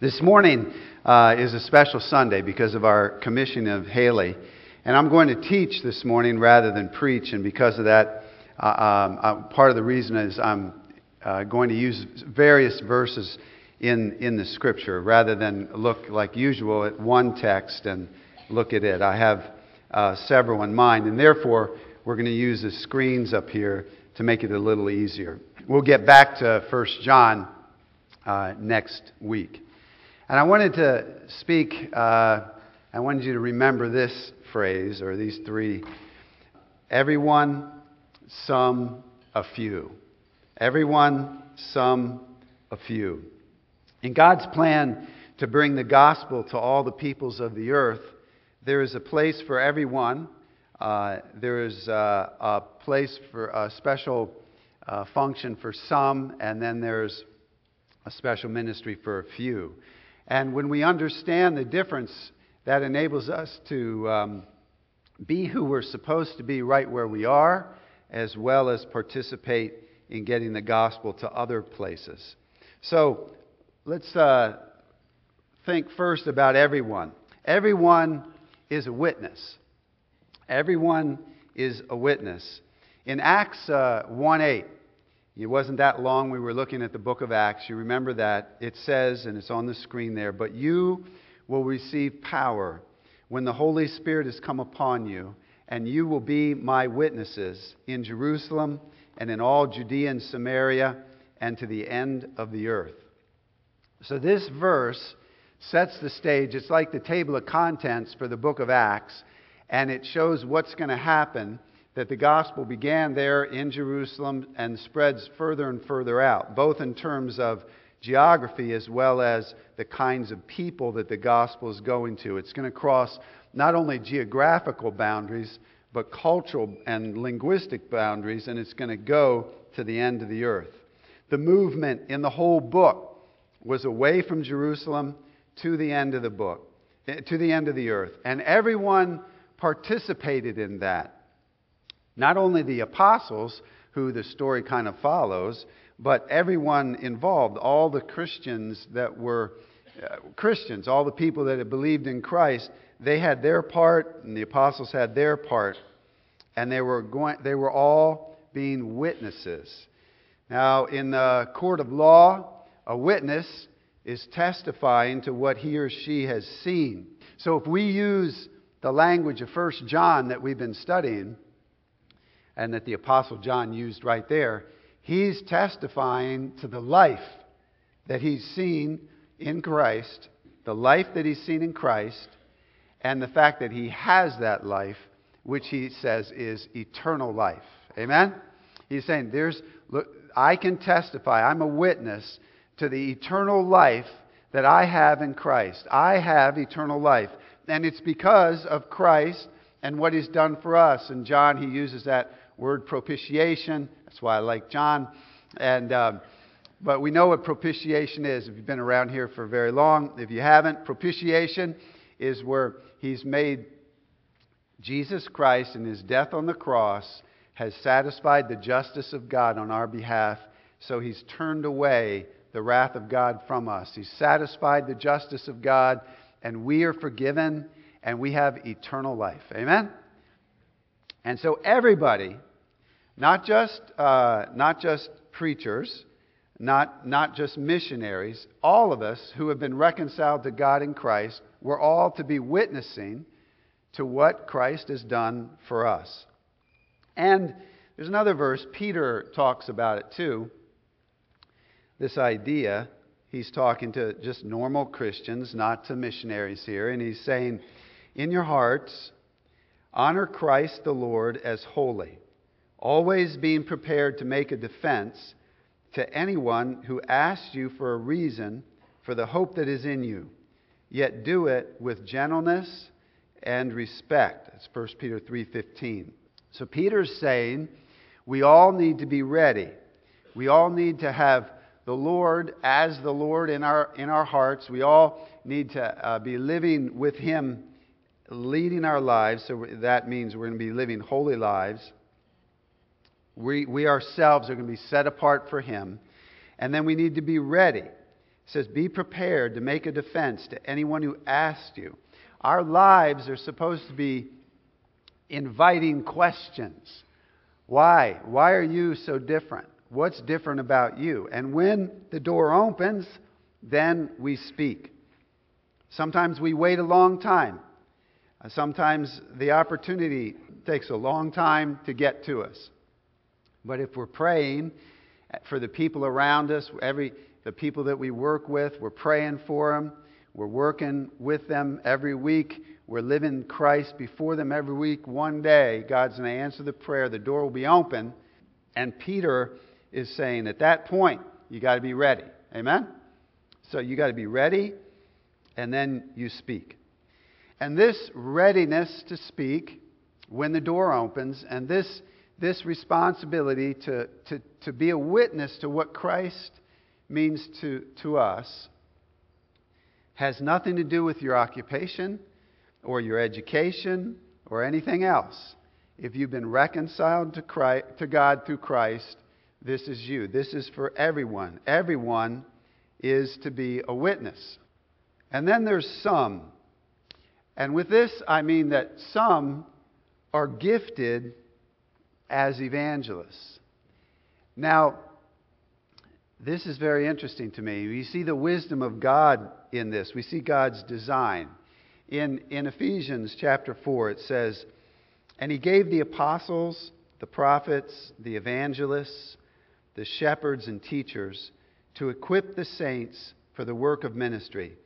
This morning uh, is a special Sunday because of our commission of Haley. And I'm going to teach this morning rather than preach. And because of that, uh, um, uh, part of the reason is I'm uh, going to use various verses in, in the scripture rather than look like usual at one text and look at it. I have uh, several in mind. And therefore, we're going to use the screens up here to make it a little easier. We'll get back to 1 John uh, next week. And I wanted to speak, uh, I wanted you to remember this phrase or these three everyone, some, a few. Everyone, some, a few. In God's plan to bring the gospel to all the peoples of the earth, there is a place for everyone. Uh, there is uh, a place for a special uh, function for some, and then there's a special ministry for a few. And when we understand the difference, that enables us to um, be who we're supposed to be right where we are, as well as participate in getting the gospel to other places. So let's uh, think first about everyone. Everyone is a witness. Everyone is a witness. In Acts uh, 1 8, it wasn't that long we were looking at the book of Acts. You remember that. It says, and it's on the screen there, but you will receive power when the Holy Spirit has come upon you, and you will be my witnesses in Jerusalem and in all Judea and Samaria and to the end of the earth. So this verse sets the stage. It's like the table of contents for the book of Acts, and it shows what's going to happen that the gospel began there in Jerusalem and spreads further and further out, both in terms of geography as well as the kinds of people that the gospel is going to. It's going to cross not only geographical boundaries, but cultural and linguistic boundaries, and it's going to go to the end of the earth. The movement in the whole book was away from Jerusalem to the end of the book, eh, to the end of the earth. And everyone participated in that. Not only the apostles, who the story kind of follows, but everyone involved, all the Christians that were uh, Christians, all the people that had believed in Christ, they had their part, and the apostles had their part, and they were, going, they were all being witnesses. Now, in the court of law, a witness is testifying to what he or she has seen. So if we use the language of 1 John that we've been studying, and that the Apostle John used right there, he's testifying to the life that he's seen in Christ, the life that he's seen in Christ, and the fact that he has that life, which he says is eternal life. Amen? He's saying, There's, look, I can testify, I'm a witness to the eternal life that I have in Christ. I have eternal life. And it's because of Christ and what he's done for us. And John, he uses that word propitiation. That's why I like John. And, um, but we know what propitiation is if you've been around here for very long. If you haven't, propitiation is where he's made Jesus Christ and his death on the cross has satisfied the justice of God on our behalf. So he's turned away the wrath of God from us. He's satisfied the justice of God, and we are forgiven, and we have eternal life. Amen? And so everybody, not just, uh, not just preachers, not, not just missionaries, all of us who have been reconciled to God in Christ, we're all to be witnessing to what Christ has done for us. And there's another verse, Peter talks about it too. This idea, he's talking to just normal Christians, not to missionaries here, and he's saying, In your hearts, Honor Christ the Lord as holy, always being prepared to make a defense to anyone who asks you for a reason for the hope that is in you, yet do it with gentleness and respect. That's 1 Peter 3:15. So Peter's saying we all need to be ready. We all need to have the Lord as the Lord in our in our hearts. We all need to uh, be living with him leading our lives, so that means we're going to be living holy lives. We, we ourselves are going to be set apart for Him. And then we need to be ready. It says, Be prepared to make a defense to anyone who asks you. Our lives are supposed to be inviting questions. Why? Why are you so different? What's different about you? And when the door opens, then we speak. Sometimes we wait a long time. Uh, sometimes the opportunity takes a long time to get to us. But if we're praying uh, for the people around us, every, the people that we work with, we're praying for them, we're working with them every week, we're living Christ before them every week, one day God's going to answer the prayer, the door will be open, and Peter is saying at that point, you got to be ready. Amen? So you got to be ready, and then you speak. And this readiness to speak when the door opens, and this, this responsibility to, to, to be a witness to what Christ means to, to us, has nothing to do with your occupation or your education or anything else. If you've been reconciled to, Christ, to God through Christ, this is you. This is for everyone. Everyone is to be a witness. And then there's some. And with this, I mean that some are gifted as evangelists. Now, this is very interesting to me. We see the wisdom of God in this, we see God's design. In, in Ephesians chapter 4, it says, And he gave the apostles, the prophets, the evangelists, the shepherds, and teachers to equip the saints for the work of ministry,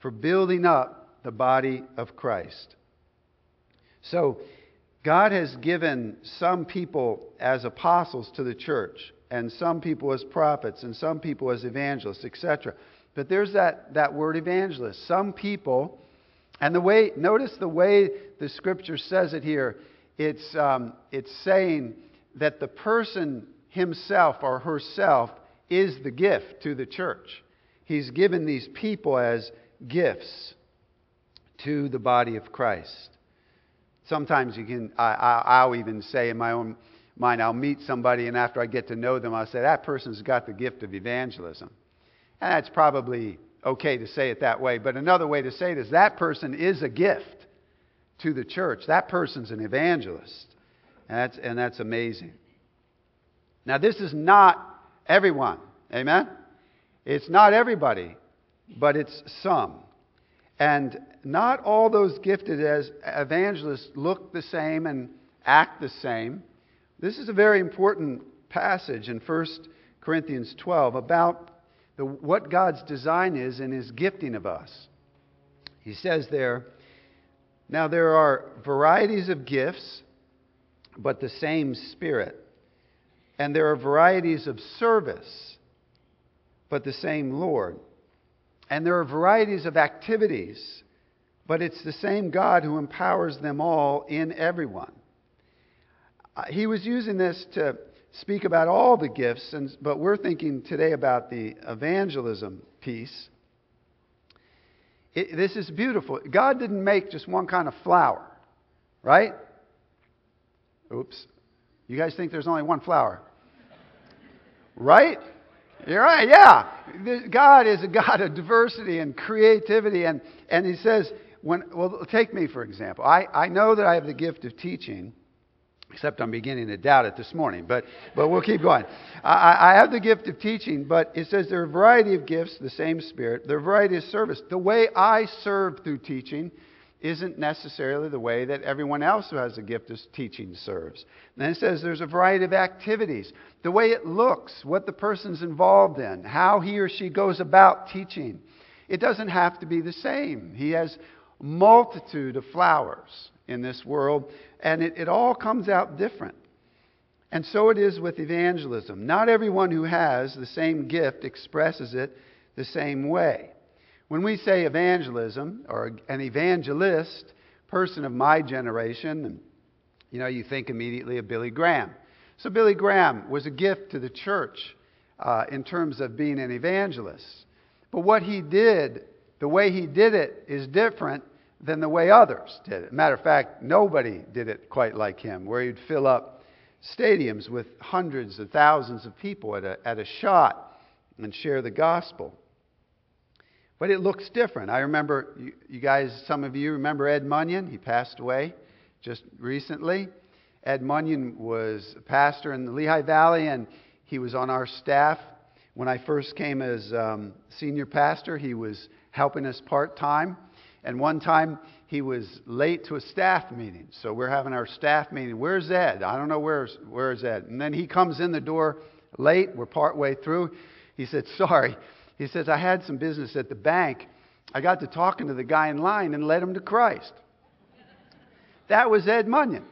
for building up the body of Christ. So, God has given some people as apostles to the church, and some people as prophets, and some people as evangelists, etc. But there's that, that word evangelist. Some people, and the way, notice the way the scripture says it here. It's, um, it's saying that the person himself or herself is the gift to the church. He's given these people as gifts to the body of Christ. Sometimes you can, I, will even say in my own mind, I'll meet somebody, and after I get to know them, I'll say, that person's got the gift of evangelism. And that's probably okay to say it that way, but another way to say it is that person is a gift to the church. That person's an evangelist. And that's, and that's amazing. Now, this is not everyone. Amen? It's not everybody, but it's some. And not all those gifted as evangelists look the same and act the same. This is a very important passage in 1 Corinthians 12 about the, what God's design is in his gifting of us. He says there, Now there are varieties of gifts, but the same Spirit. And there are varieties of service, but the same Lord. And there are varieties of activities, but it's the same God who empowers them all in everyone. Uh, he was using this to speak about all the gifts, and, but we're thinking today about the evangelism piece. It, this is beautiful. God didn't make just one kind of flower, right? Oops. You guys think there's only one flower? Right? You're right, yeah. God is a God of diversity and creativity. And, and He says, when, well, take me for example. I, I know that I have the gift of teaching, except I'm beginning to doubt it this morning, but, but we'll keep going. I, I have the gift of teaching, but it says there are a variety of gifts, the same Spirit. There are a variety of service. The way I serve through teaching isn't necessarily the way that everyone else who has a gift of teaching serves. And then it says there's a variety of activities. The way it looks, what the person's involved in, how he or she goes about teaching. It doesn't have to be the same. He has multitude of flowers in this world, and it, it all comes out different. And so it is with evangelism. Not everyone who has the same gift expresses it the same way. When we say evangelism or an evangelist, person of my generation, you know, you think immediately of Billy Graham. So Billy Graham was a gift to the church uh, in terms of being an evangelist. But what he did, the way he did it, is different than the way others did it. Matter of fact, nobody did it quite like him, where he'd fill up stadiums with hundreds of thousands of people at a, at a shot and share the gospel. But it looks different. I remember, you, guys, some of you remember Ed Munyon. He passed away just recently. Ed Munyon was a pastor in the Lehigh Valley, and he was on our staff. When I first came as um, senior pastor, he was helping us part time. And one time he was late to a staff meeting. So we're having our staff meeting. Where's Ed? I don't know where's, where's Ed. And then he comes in the door late. We're part way through. He said, Sorry. He says, I had some business at the bank. I got to talking to the guy in line and led him to Christ. That was Ed Munyon.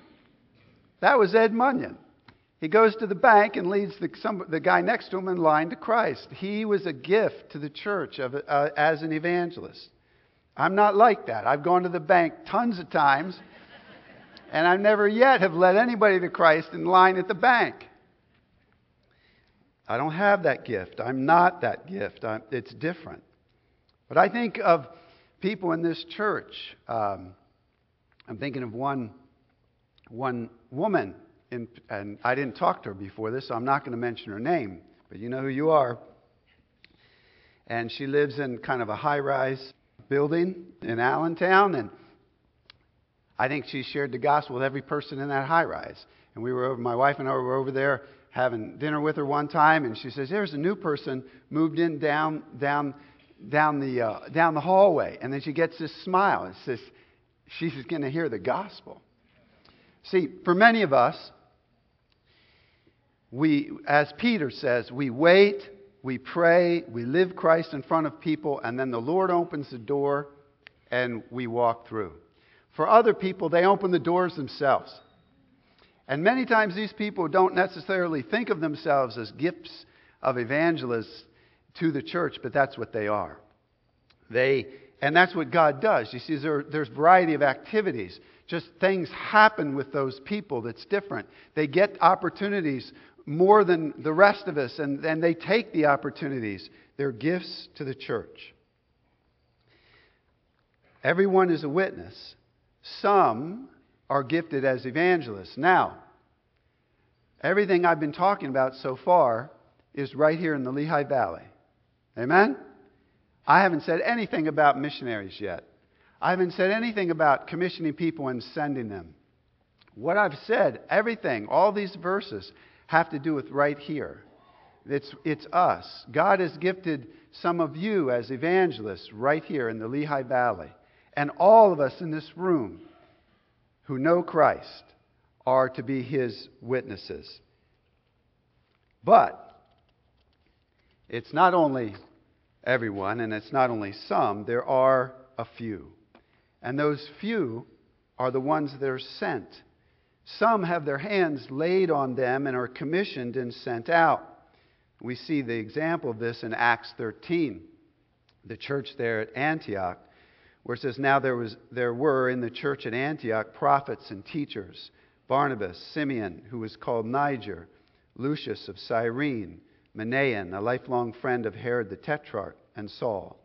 That was Ed Munyon. He goes to the bank and leads the, some, the guy next to him in line to Christ. He was a gift to the church of, uh, as an evangelist. I'm not like that. I've gone to the bank tons of times, and I never yet have led anybody to Christ in line at the bank. I don't have that gift. I'm not that gift. I'm, it's different. But I think of people in this church. Um, I'm thinking of one, one woman, in, and I didn't talk to her before this, so I'm not going to mention her name, but you know who you are. And she lives in kind of a high rise building in Allentown, and I think she shared the gospel with every person in that high rise. And we were over, my wife and I were over there having dinner with her one time, and she says, "There's a new person moved in down down down the uh, down the hallway," and then she gets this smile and says, "She's going to hear the gospel." See, for many of us, we, as Peter says, we wait we pray, we live Christ in front of people, and then the Lord opens the door and we walk through. For other people, they open the doors themselves. And many times these people don't necessarily think of themselves as gifts of evangelists to the church, but that's what they are. They, and that's what God does. You see, there, there's variety of activities. Just things happen with those people that's different. They get opportunities more than the rest of us, and, and they take the opportunities. They're gifts to the church. Everyone is a witness. Some are gifted as evangelists. Now, everything I've been talking about so far is right here in the Lehigh Valley. Amen? I haven't said anything about missionaries yet. I haven't said anything about commissioning people and sending them. What I've said, everything, all these verses, have to do with right here. It's, it's us. God has gifted some of you as evangelists right here in the Lehigh Valley. And all of us in this room who know Christ are to be his witnesses. But it's not only everyone and it's not only some, there are a few. And those few are the ones that are sent. Some have their hands laid on them and are commissioned and sent out. We see the example of this in Acts 13, the church there at Antioch, where it says, Now there, was, there were in the church at Antioch prophets and teachers Barnabas, Simeon, who was called Niger, Lucius of Cyrene, Manaen, a lifelong friend of Herod the Tetrarch, and Saul.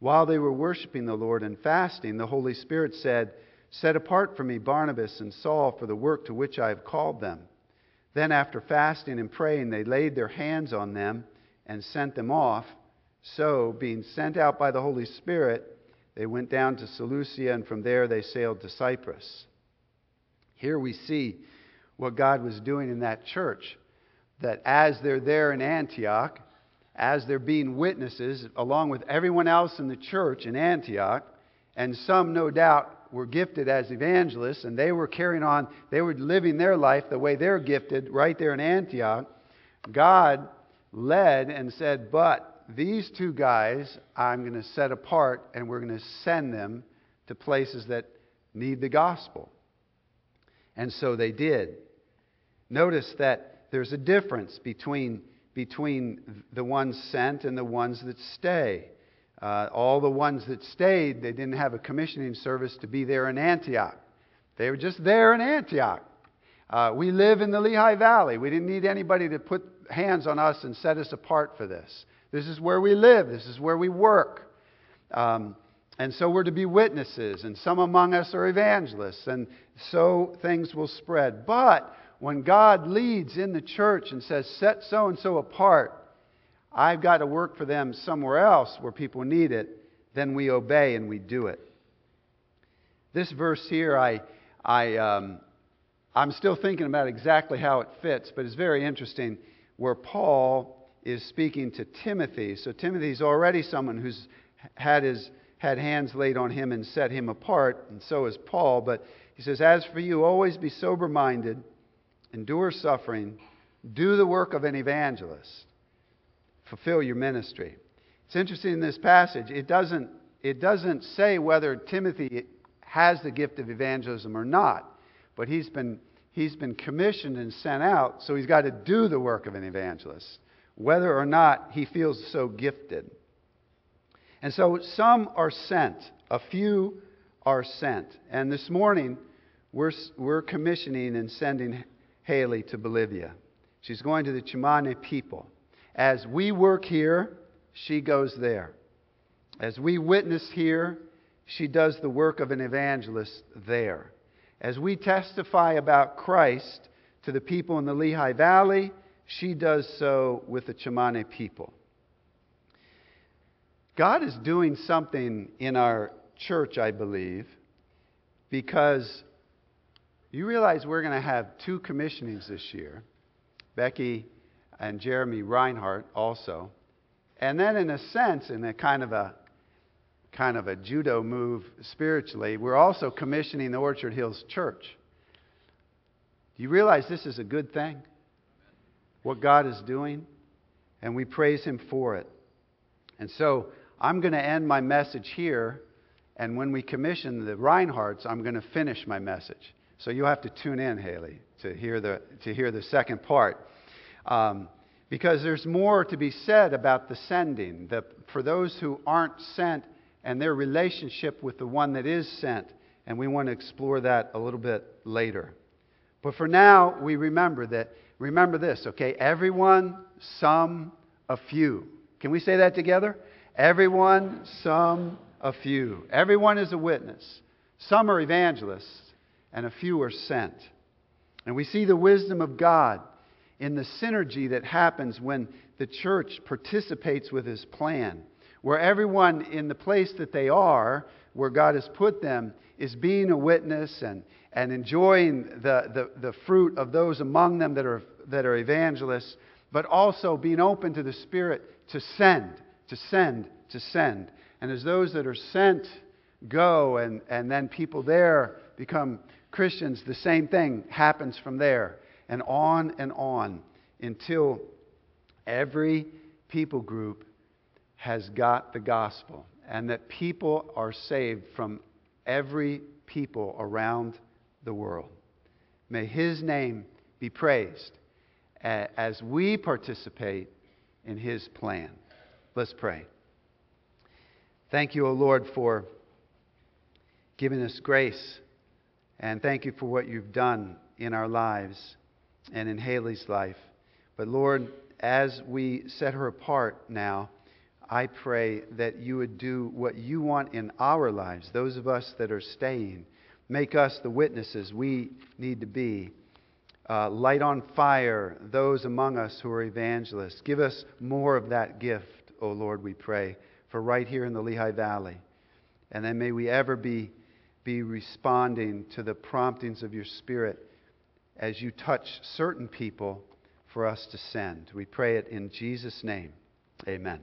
While they were worshiping the Lord and fasting, the Holy Spirit said, Set apart for me Barnabas and Saul for the work to which I have called them. Then, after fasting and praying, they laid their hands on them and sent them off. So, being sent out by the Holy Spirit, they went down to Seleucia, and from there they sailed to Cyprus. Here we see what God was doing in that church. That as they're there in Antioch, as they're being witnesses, along with everyone else in the church in Antioch, and some, no doubt, were gifted as evangelists and they were carrying on, they were living their life the way they're gifted right there in Antioch, God led and said, But these two guys I'm going to set apart and we're going to send them to places that need the gospel. And so they did. Notice that there's a difference between, between the ones sent and the ones that stay. Uh, all the ones that stayed, they didn't have a commissioning service to be there in Antioch. They were just there in Antioch. Uh, we live in the Lehigh Valley. We didn't need anybody to put hands on us and set us apart for this. This is where we live, this is where we work. Um, and so we're to be witnesses, and some among us are evangelists, and so things will spread. But when God leads in the church and says, set so and so apart, I've got to work for them somewhere else where people need it, then we obey and we do it. This verse here, I, I, um, I'm still thinking about exactly how it fits, but it's very interesting where Paul is speaking to Timothy. So Timothy's already someone who's had his had hands laid on him and set him apart, and so is Paul. But he says, As for you, always be sober minded, endure suffering, do the work of an evangelist, fulfill your ministry. It's interesting in this passage, it doesn't, it doesn't say whether Timothy has the gift of evangelism or not, but he's been, he's been commissioned and sent out, so he's got to do the work of an evangelist, whether or not he feels so gifted. And so some are sent, a few are sent. And this morning, we're, we're commissioning and sending Haley to Bolivia. She's going to the Tsimane people. As we work here, she goes there. As we witness here, she does the work of an evangelist there. As we testify about Christ to the people in the Lehigh Valley, she does so with the Tsimane people. God is doing something in our church, I believe, because you realize we're going to have two commissionings this year Becky and Jeremy Reinhardt also. And then, in a sense, in a kind of a kind of a judo move spiritually, we're also commissioning the Orchard Hills Church. Do you realize this is a good thing? What God is doing? And we praise Him for it. And so I'm going to end my message here, and when we commission the Reinhardts, I'm going to finish my message. So you'll have to tune in, Haley, to hear the, to hear the second part. Um, because there's more to be said about the sending. The, for those who aren't sent and their relationship with the one that is sent. And we want to explore that a little bit later. But for now, we remember that, remember this, okay? Everyone, some, a few. Can we say that together? Everyone, some, a few. Everyone is a witness. Some are evangelists, and a few are sent. And we see the wisdom of God in the synergy that happens when the church participates with his plan, where everyone in the place that they are, where God has put them, is being a witness and, and enjoying the, the, the fruit of those among them that are, that are evangelists, but also being open to the Spirit to send to send, to send. And as those that are sent go and, and then people there become Christians, the same thing happens from there. And on and on until every people group has got the gospel and that people are saved from every people around the world. May his name be praised as we participate in his plan. Let's pray. Thank you, O Lord, for giving us grace. And thank you for what you've done in our lives and in Haley's life. But Lord, as we set her apart now, I pray that you would do what you want in our lives, those of us that are staying. Make us the witnesses we need to be. Uh, light on fire those among us who are evangelists. Give us more of that gift. O Lord, we pray, for right here in the Lehigh Valley. And then may we ever be, be responding to the promptings of your Spirit as you touch certain people for us to send. We pray it in Jesus' name. Amen.